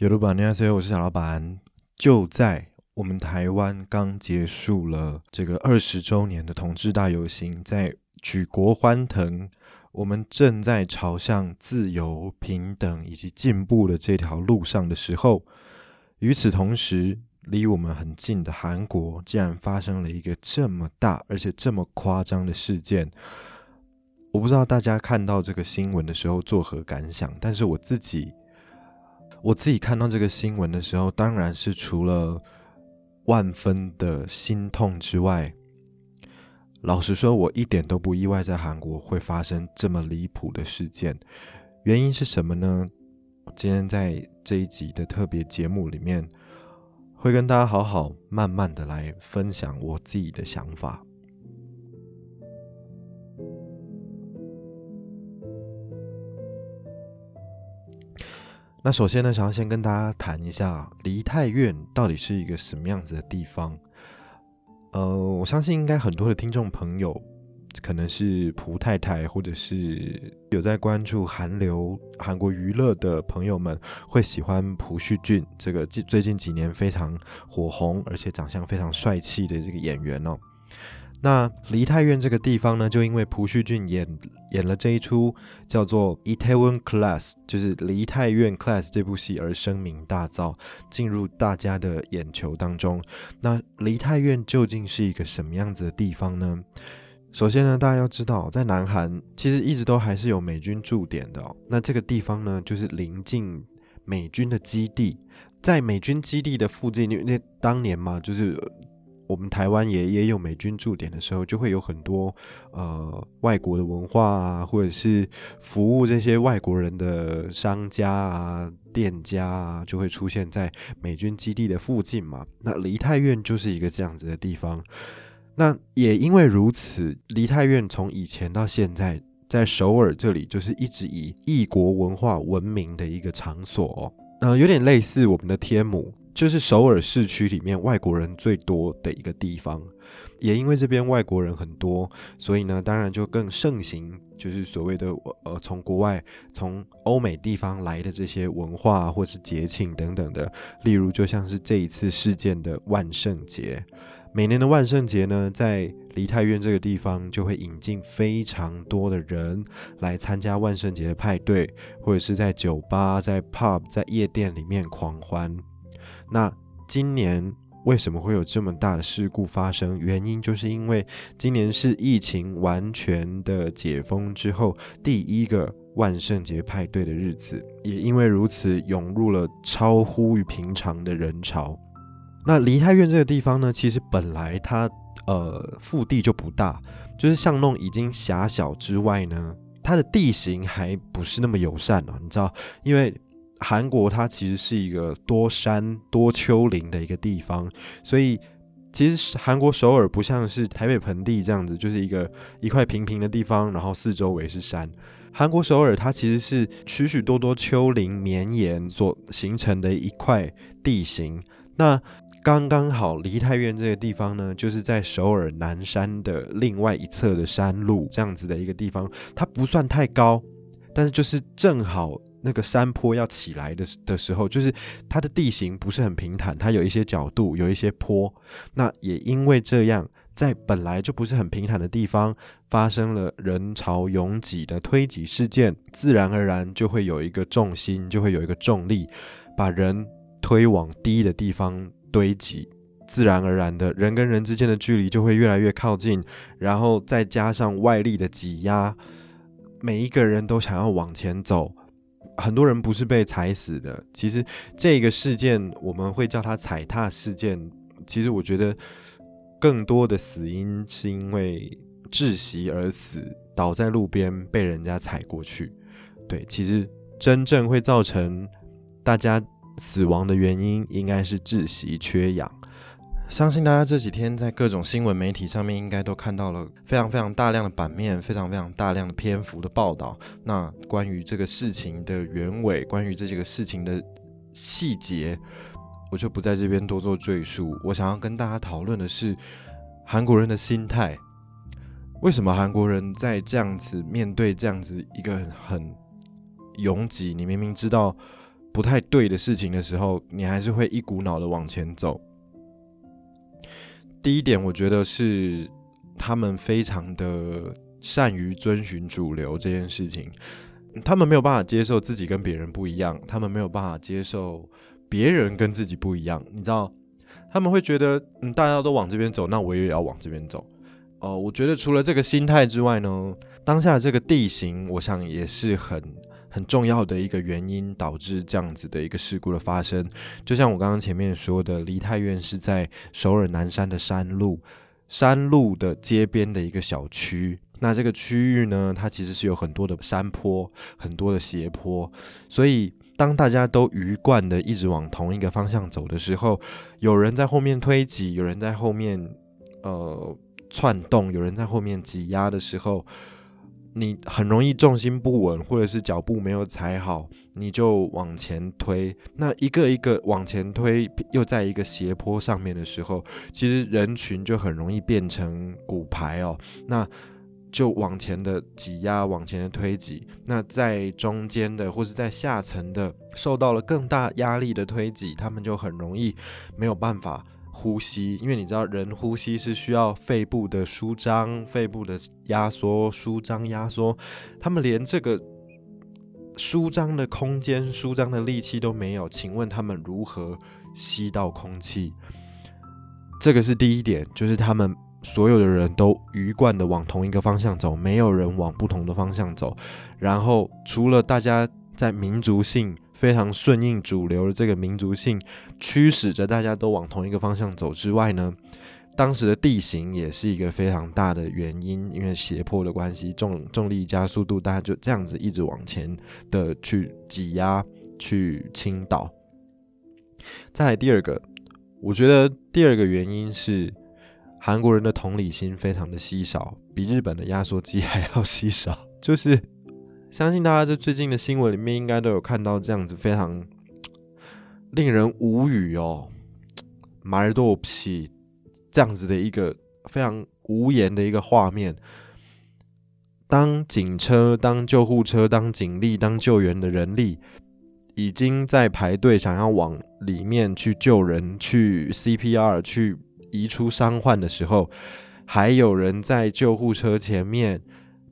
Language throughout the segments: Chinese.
有老板，你好，我是小老板。就在我们台湾刚结束了这个二十周年的同志大游行，在举国欢腾，我们正在朝向自由、平等以及进步的这条路上的时候，与此同时，离我们很近的韩国竟然发生了一个这么大而且这么夸张的事件。我不知道大家看到这个新闻的时候作何感想，但是我自己。我自己看到这个新闻的时候，当然是除了万分的心痛之外，老实说，我一点都不意外在韩国会发生这么离谱的事件。原因是什么呢？今天在这一集的特别节目里面，会跟大家好好慢慢的来分享我自己的想法。那首先呢，想要先跟大家谈一下梨泰院到底是一个什么样子的地方。呃，我相信应该很多的听众朋友，可能是蒲太太，或者是有在关注韩流、韩国娱乐的朋友们，会喜欢朴叙俊这个最最近几年非常火红，而且长相非常帅气的这个演员哦。那梨泰院这个地方呢，就因为朴叙俊演演了这一出叫做《Itaewon Class》，就是《梨泰院 Class》这部戏而声名大噪，进入大家的眼球当中。那梨泰院究竟是一个什么样子的地方呢？首先呢，大家要知道，在南韩其实一直都还是有美军驻点的。那这个地方呢，就是临近美军的基地，在美军基地的附近，因为当年嘛，就是。我们台湾也也有美军驻点的时候，就会有很多呃外国的文化啊，或者是服务这些外国人的商家啊、店家啊，就会出现在美军基地的附近嘛。那梨泰院就是一个这样子的地方。那也因为如此，梨泰院从以前到现在，在首尔这里就是一直以异国文化闻名的一个场所。呃，有点类似我们的天母。就是首尔市区里面外国人最多的一个地方，也因为这边外国人很多，所以呢，当然就更盛行，就是所谓的呃，从国外、从欧美地方来的这些文化或是节庆等等的。例如，就像是这一次事件的万圣节，每年的万圣节呢，在梨泰院这个地方就会引进非常多的人来参加万圣节的派对，或者是在酒吧、在 pub、在夜店里面狂欢。那今年为什么会有这么大的事故发生？原因就是因为今年是疫情完全的解封之后第一个万圣节派对的日子，也因为如此涌入了超乎于平常的人潮。那梨泰院这个地方呢，其实本来它呃腹地就不大，就是巷弄已经狭小之外呢，它的地形还不是那么友善哦，你知道，因为。韩国它其实是一个多山多丘陵的一个地方，所以其实韩国首尔不像是台北盆地这样子，就是一个一块平平的地方，然后四周围是山。韩国首尔它其实是许许多多丘陵绵延所形成的一块地形。那刚刚好梨泰院这个地方呢，就是在首尔南山的另外一侧的山路这样子的一个地方，它不算太高，但是就是正好。那个山坡要起来的的时候，就是它的地形不是很平坦，它有一些角度，有一些坡。那也因为这样，在本来就不是很平坦的地方，发生了人潮拥挤的推挤事件，自然而然就会有一个重心，就会有一个重力，把人推往低的地方堆积，自然而然的人跟人之间的距离就会越来越靠近，然后再加上外力的挤压，每一个人都想要往前走。很多人不是被踩死的，其实这个事件我们会叫它踩踏事件。其实我觉得更多的死因是因为窒息而死，倒在路边被人家踩过去。对，其实真正会造成大家死亡的原因应该是窒息、缺氧。相信大家这几天在各种新闻媒体上面应该都看到了非常非常大量的版面，非常非常大量的篇幅的报道。那关于这个事情的原委，关于这几个事情的细节，我就不在这边多做赘述。我想要跟大家讨论的是韩国人的心态。为什么韩国人在这样子面对这样子一个很拥挤，你明明知道不太对的事情的时候，你还是会一股脑的往前走。第一点，我觉得是他们非常的善于遵循主流这件事情，他们没有办法接受自己跟别人不一样，他们没有办法接受别人跟自己不一样。你知道，他们会觉得，嗯，大家都往这边走，那我也要往这边走。哦，我觉得除了这个心态之外呢，当下的这个地形，我想也是很。很重要的一个原因导致这样子的一个事故的发生，就像我刚刚前面说的，梨泰院是在首尔南山的山路，山路的街边的一个小区。那这个区域呢，它其实是有很多的山坡，很多的斜坡，所以当大家都鱼贯的一直往同一个方向走的时候，有人在后面推挤，有人在后面呃窜动，有人在后面挤压的时候。你很容易重心不稳，或者是脚步没有踩好，你就往前推。那一个一个往前推，又在一个斜坡上面的时候，其实人群就很容易变成骨牌哦。那就往前的挤压，往前的推挤。那在中间的或是在下层的，受到了更大压力的推挤，他们就很容易没有办法。呼吸，因为你知道，人呼吸是需要肺部的舒张、肺部的压缩、舒张、压缩。他们连这个舒张的空间、舒张的力气都没有，请问他们如何吸到空气？这个是第一点，就是他们所有的人都鱼贯的往同一个方向走，没有人往不同的方向走。然后，除了大家。在民族性非常顺应主流的这个民族性驱使着大家都往同一个方向走之外呢，当时的地形也是一个非常大的原因，因为斜坡的关系，重重力加速度，大家就这样子一直往前的去挤压、去倾倒。再来第二个，我觉得第二个原因是韩国人的同理心非常的稀少，比日本的压缩机还要稀少，就是。相信大家在最近的新闻里面应该都有看到这样子非常 令人无语哦，马尔多皮这样子的一个非常无言的一个画面。当警车、当救护车、当警力、当救援的人力已经在排队，想要往里面去救人、去 CPR、去移出伤患的时候，还有人在救护车前面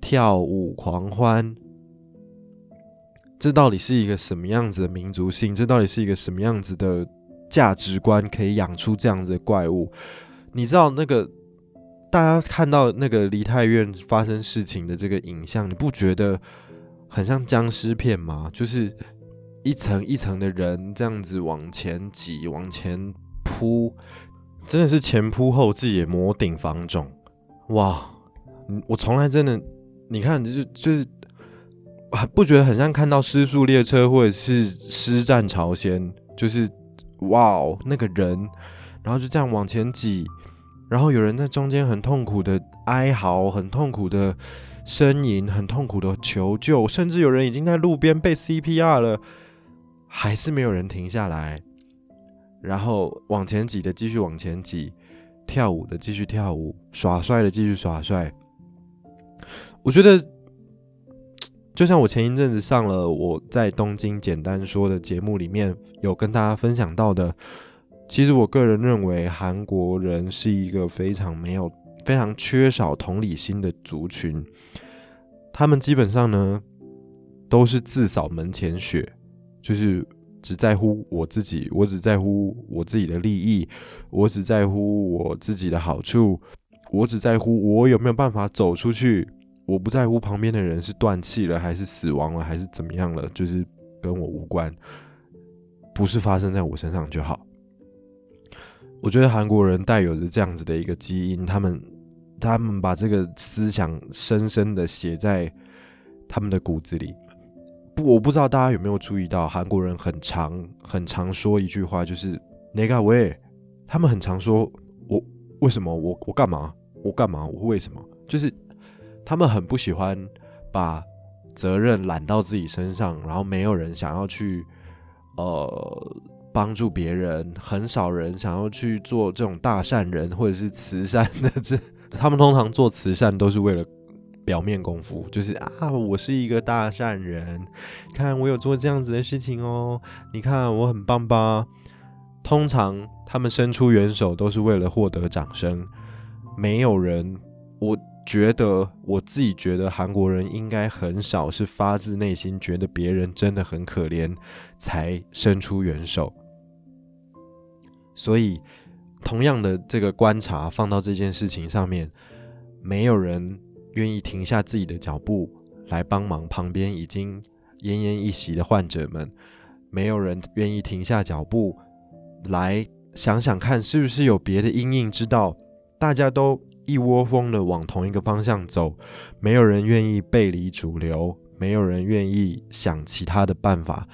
跳舞狂欢。这到底是一个什么样子的民族性？这到底是一个什么样子的价值观？可以养出这样子的怪物？你知道那个大家看到那个梨泰院发生事情的这个影像，你不觉得很像僵尸片吗？就是一层一层的人这样子往前挤、往前扑，真的是前仆后继，也摩顶防踵。哇！我从来真的，你看，就就是。不觉得很像看到失速列车或者是失战朝鲜，就是哇哦那个人，然后就这样往前挤，然后有人在中间很痛苦的哀嚎，很痛苦的呻吟，很痛苦的求救，甚至有人已经在路边被 CPR 了，还是没有人停下来，然后往前挤的继续往前挤，跳舞的继续跳舞，耍帅的继续耍帅，我觉得。就像我前一阵子上了我在东京简单说的节目里面有跟大家分享到的，其实我个人认为韩国人是一个非常没有、非常缺少同理心的族群。他们基本上呢都是自扫门前雪，就是只在乎我自己，我只在乎我自己的利益，我只在乎我自己的好处，我只在乎我有没有办法走出去。我不在乎旁边的人是断气了，还是死亡了，还是怎么样了，就是跟我无关，不是发生在我身上就好。我觉得韩国人带有着这样子的一个基因，他们他们把这个思想深深的写在他们的骨子里。不，我不知道大家有没有注意到，韩国人很常很常说一句话，就是哪个喂？他们很常说，我为什么？我我干嘛？我干嘛？我为什么？就是。他们很不喜欢把责任揽到自己身上，然后没有人想要去呃帮助别人，很少人想要去做这种大善人或者是慈善的。这 他们通常做慈善都是为了表面功夫，就是啊，我是一个大善人，看我有做这样子的事情哦，你看我很棒吧？通常他们伸出援手都是为了获得掌声，没有人，我觉得我自己觉得韩国人应该很少是发自内心觉得别人真的很可怜才伸出援手，所以同样的这个观察放到这件事情上面，没有人愿意停下自己的脚步来帮忙旁边已经奄奄一息的患者们，没有人愿意停下脚步。来想想看，是不是有别的因应之道？大家都一窝蜂的往同一个方向走，没有人愿意背离主流，没有人愿意想其他的办法。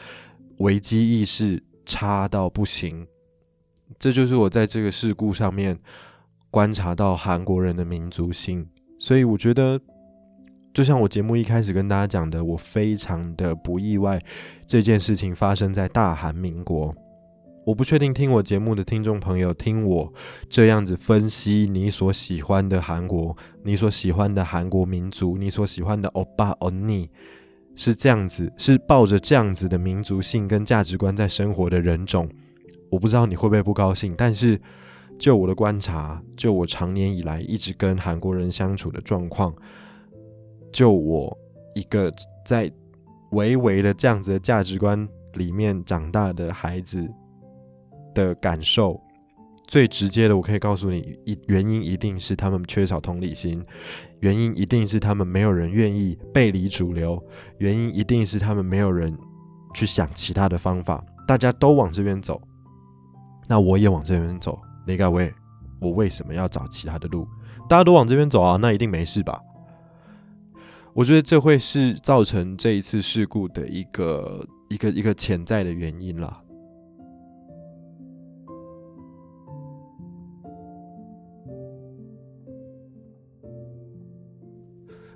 危机意识差到不行，这就是我在这个事故上面观察到韩国人的民族性。所以我觉得，就像我节目一开始跟大家讲的，我非常的不意外这件事情发生在大韩民国。我不确定听我节目的听众朋友听我这样子分析你所喜欢的韩国，你所喜欢的韩国民族，你所喜欢的欧巴欧尼是这样子，是抱着这样子的民族性跟价值观在生活的人种。我不知道你会不会不高兴，但是就我的观察，就我长年以来一直跟韩国人相处的状况，就我一个在维维的这样子的价值观里面长大的孩子。的感受最直接的，我可以告诉你，一原因一定是他们缺少同理心，原因一定是他们没有人愿意背离主流，原因一定是他们没有人去想其他的方法，大家都往这边走，那我也往这边走，哪个位？我为什么要找其他的路？大家都往这边走啊，那一定没事吧？我觉得这会是造成这一次事故的一个一个一个潜在的原因啦。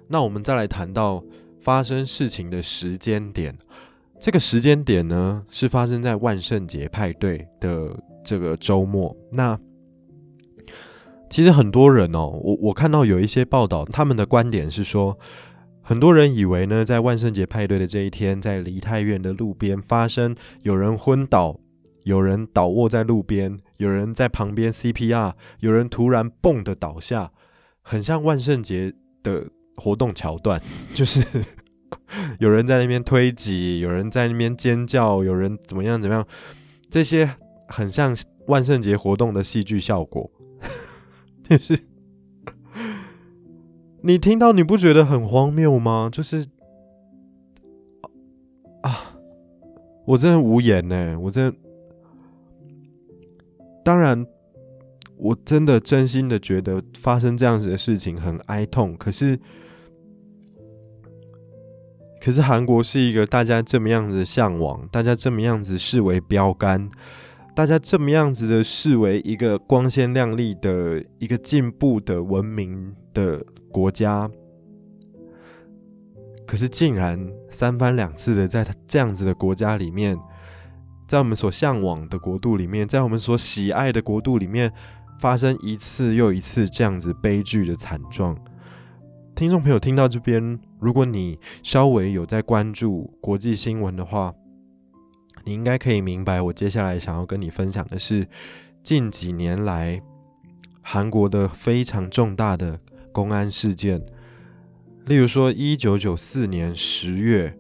那我们再来谈到发生事情的时间点，这个时间点呢是发生在万圣节派对的这个周末。那其实很多人哦，我我看到有一些报道，他们的观点是说，很多人以为呢，在万圣节派对的这一天，在梨泰院的路边发生有人昏倒，有人倒卧在路边，有人在旁边 CPR，有人突然蹦的倒下，很像万圣节的。活动桥段 就是 有人在那边推挤，有人在那边尖叫，有人怎么样怎么样，这些很像万圣节活动的戏剧效果。就是你听到你不觉得很荒谬吗？就是啊，我真的无言呢，我真当然我真的真心的觉得发生这样子的事情很哀痛，可是。可是韩国是一个大家这么样子的向往，大家这么样子视为标杆，大家这么样子的视为一个光鲜亮丽的一个进步的文明的国家。可是竟然三番两次的在这样子的国家里面，在我们所向往的国度里面，在我们所喜爱的国度里面，发生一次又一次这样子悲剧的惨状。听众朋友听到这边。如果你稍微有在关注国际新闻的话，你应该可以明白，我接下来想要跟你分享的是近几年来韩国的非常重大的公安事件。例如说，一九九四年十月，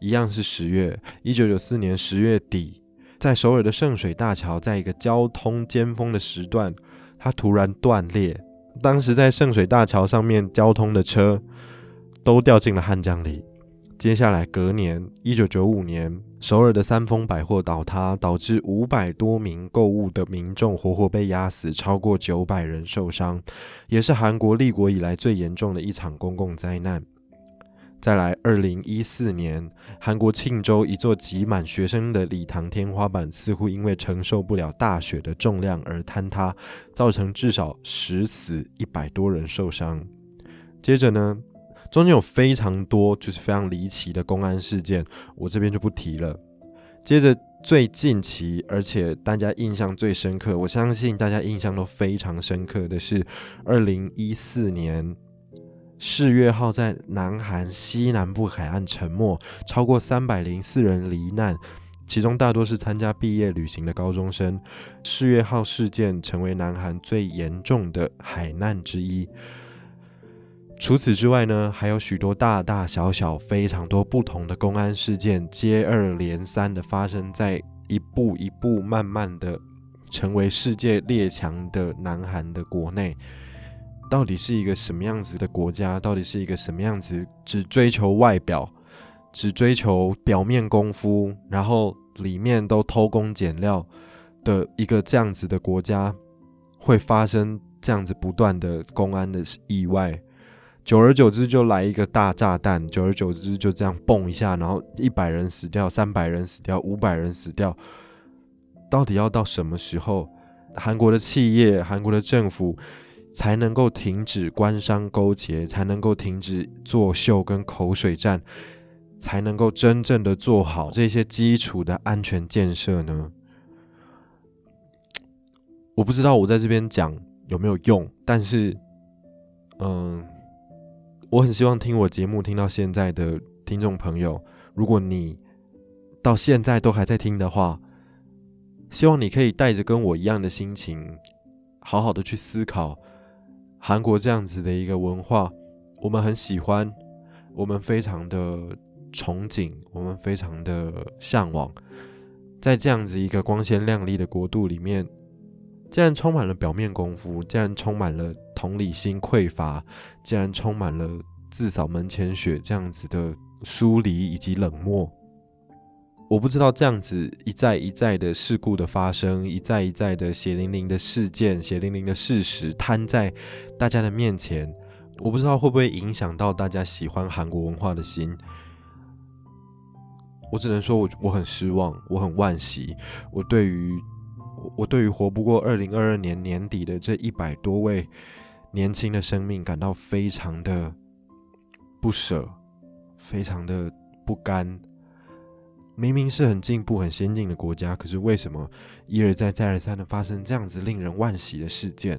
一样是十月，一九九四年十月底，在首尔的圣水大桥，在一个交通尖峰的时段，它突然断裂。当时在圣水大桥上面交通的车。都掉进了汉江里。接下来隔年，一九九五年，首尔的三丰百货倒塌，导致五百多名购物的民众活活被压死，超过九百人受伤，也是韩国立国以来最严重的一场公共灾难。再来，二零一四年，韩国庆州一座挤满学生的礼堂天花板，似乎因为承受不了大雪的重量而坍塌，造成至少十死一百多人受伤。接着呢？中间有非常多就是非常离奇的公安事件，我这边就不提了。接着最近期，而且大家印象最深刻，我相信大家印象都非常深刻的是，二零一四年世越号在南韩西南部海岸沉没，超过三百零四人罹难，其中大多是参加毕业旅行的高中生。世越号事件成为南韩最严重的海难之一。除此之外呢，还有许多大大小小、非常多不同的公安事件接二连三的发生在一步一步慢慢的成为世界列强的南韩的国内。到底是一个什么样子的国家？到底是一个什么样子只追求外表、只追求表面功夫，然后里面都偷工减料的一个这样子的国家，会发生这样子不断的公安的意外？久而久之就来一个大炸弹，久而久之就这样蹦一下，然后一百人死掉，三百人死掉，五百人死掉。到底要到什么时候，韩国的企业、韩国的政府？才能够停止官商勾结，才能够停止作秀跟口水战，才能够真正的做好这些基础的安全建设呢？我不知道我在这边讲有没有用，但是，嗯，我很希望听我节目听到现在的听众朋友，如果你到现在都还在听的话，希望你可以带着跟我一样的心情，好好的去思考。韩国这样子的一个文化，我们很喜欢，我们非常的憧憬，我们非常的向往。在这样子一个光鲜亮丽的国度里面，竟然充满了表面功夫，竟然充满了同理心匮乏，竟然充满了自扫门前雪这样子的疏离以及冷漠。我不知道这样子一再一再的事故的发生，一再一再的血淋淋的事件、血淋淋的事实摊在大家的面前，我不知道会不会影响到大家喜欢韩国文化的心。我只能说，我我很失望，我很惋惜。我对于我对于活不过二零二二年年底的这一百多位年轻的生命感到非常的不舍，非常的不甘。明明是很进步、很先进的国家，可是为什么一而再、再而三的发生这样子令人惋惜的事件？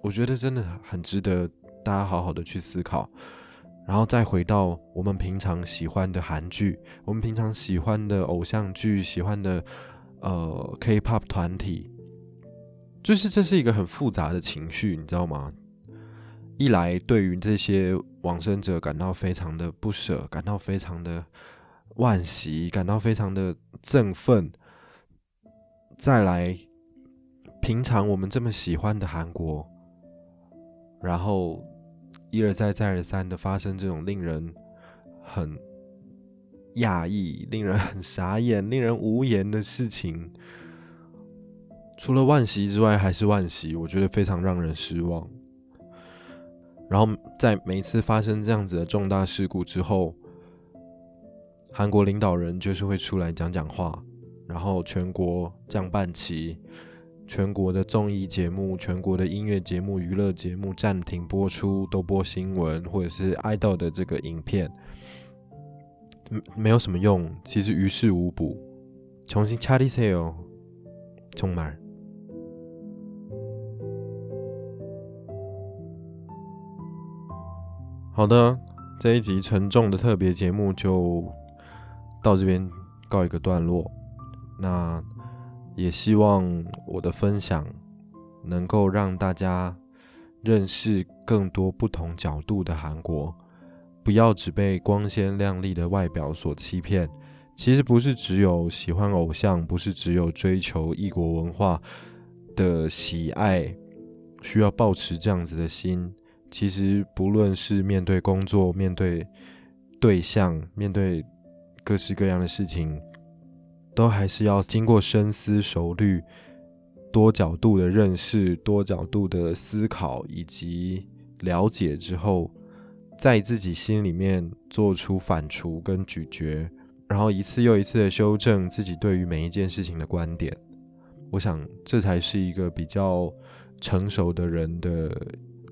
我觉得真的很值得大家好好的去思考，然后再回到我们平常喜欢的韩剧，我们平常喜欢的偶像剧、喜欢的呃 K-pop 团体，就是这是一个很复杂的情绪，你知道吗？一来对于这些。往生者感到非常的不舍，感到非常的惋惜，感到非常的振奋。再来，平常我们这么喜欢的韩国，然后一而再、再而三的发生这种令人很讶异、令人很傻眼、令人无言的事情，除了万喜之外，还是万喜。我觉得非常让人失望。然后在每次发生这样子的重大事故之后，韩国领导人就是会出来讲讲话，然后全国降半旗，全国的综艺节目、全国的音乐节目、娱乐节目暂停播出，都播新闻或者是爱豆的这个影片，没没有什么用，其实于事无补，重新掐 a 塞哦，充满。好的，这一集沉重的特别节目就到这边告一个段落。那也希望我的分享能够让大家认识更多不同角度的韩国，不要只被光鲜亮丽的外表所欺骗。其实不是只有喜欢偶像，不是只有追求异国文化的喜爱，需要保持这样子的心。其实，不论是面对工作、面对对象、面对各式各样的事情，都还是要经过深思熟虑、多角度的认识、多角度的思考以及了解之后，在自己心里面做出反刍跟咀嚼，然后一次又一次的修正自己对于每一件事情的观点。我想，这才是一个比较成熟的人的。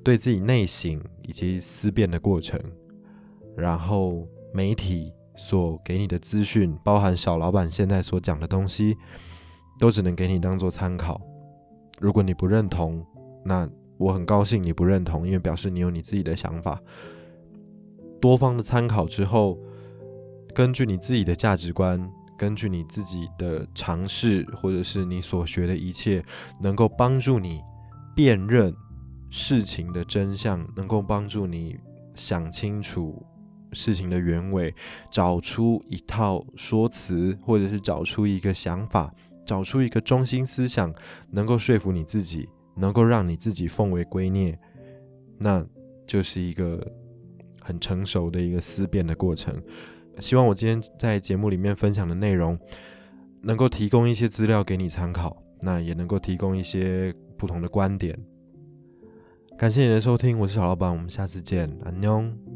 对自己内省以及思辨的过程，然后媒体所给你的资讯，包含小老板现在所讲的东西，都只能给你当做参考。如果你不认同，那我很高兴你不认同，因为表示你有你自己的想法。多方的参考之后，根据你自己的价值观，根据你自己的尝试，或者是你所学的一切，能够帮助你辨认事情的真相，能够帮助你想清楚事情的原委，找出一套说辞，或者是找出一个想法，找出一个中心思想，能够说服你自己，能够让你自己奉为圭臬，那就是一个。很成熟的一个思辨的过程，希望我今天在节目里面分享的内容，能够提供一些资料给你参考，那也能够提供一些不同的观点。感谢你的收听，我是小老板，我们下次见，安妞。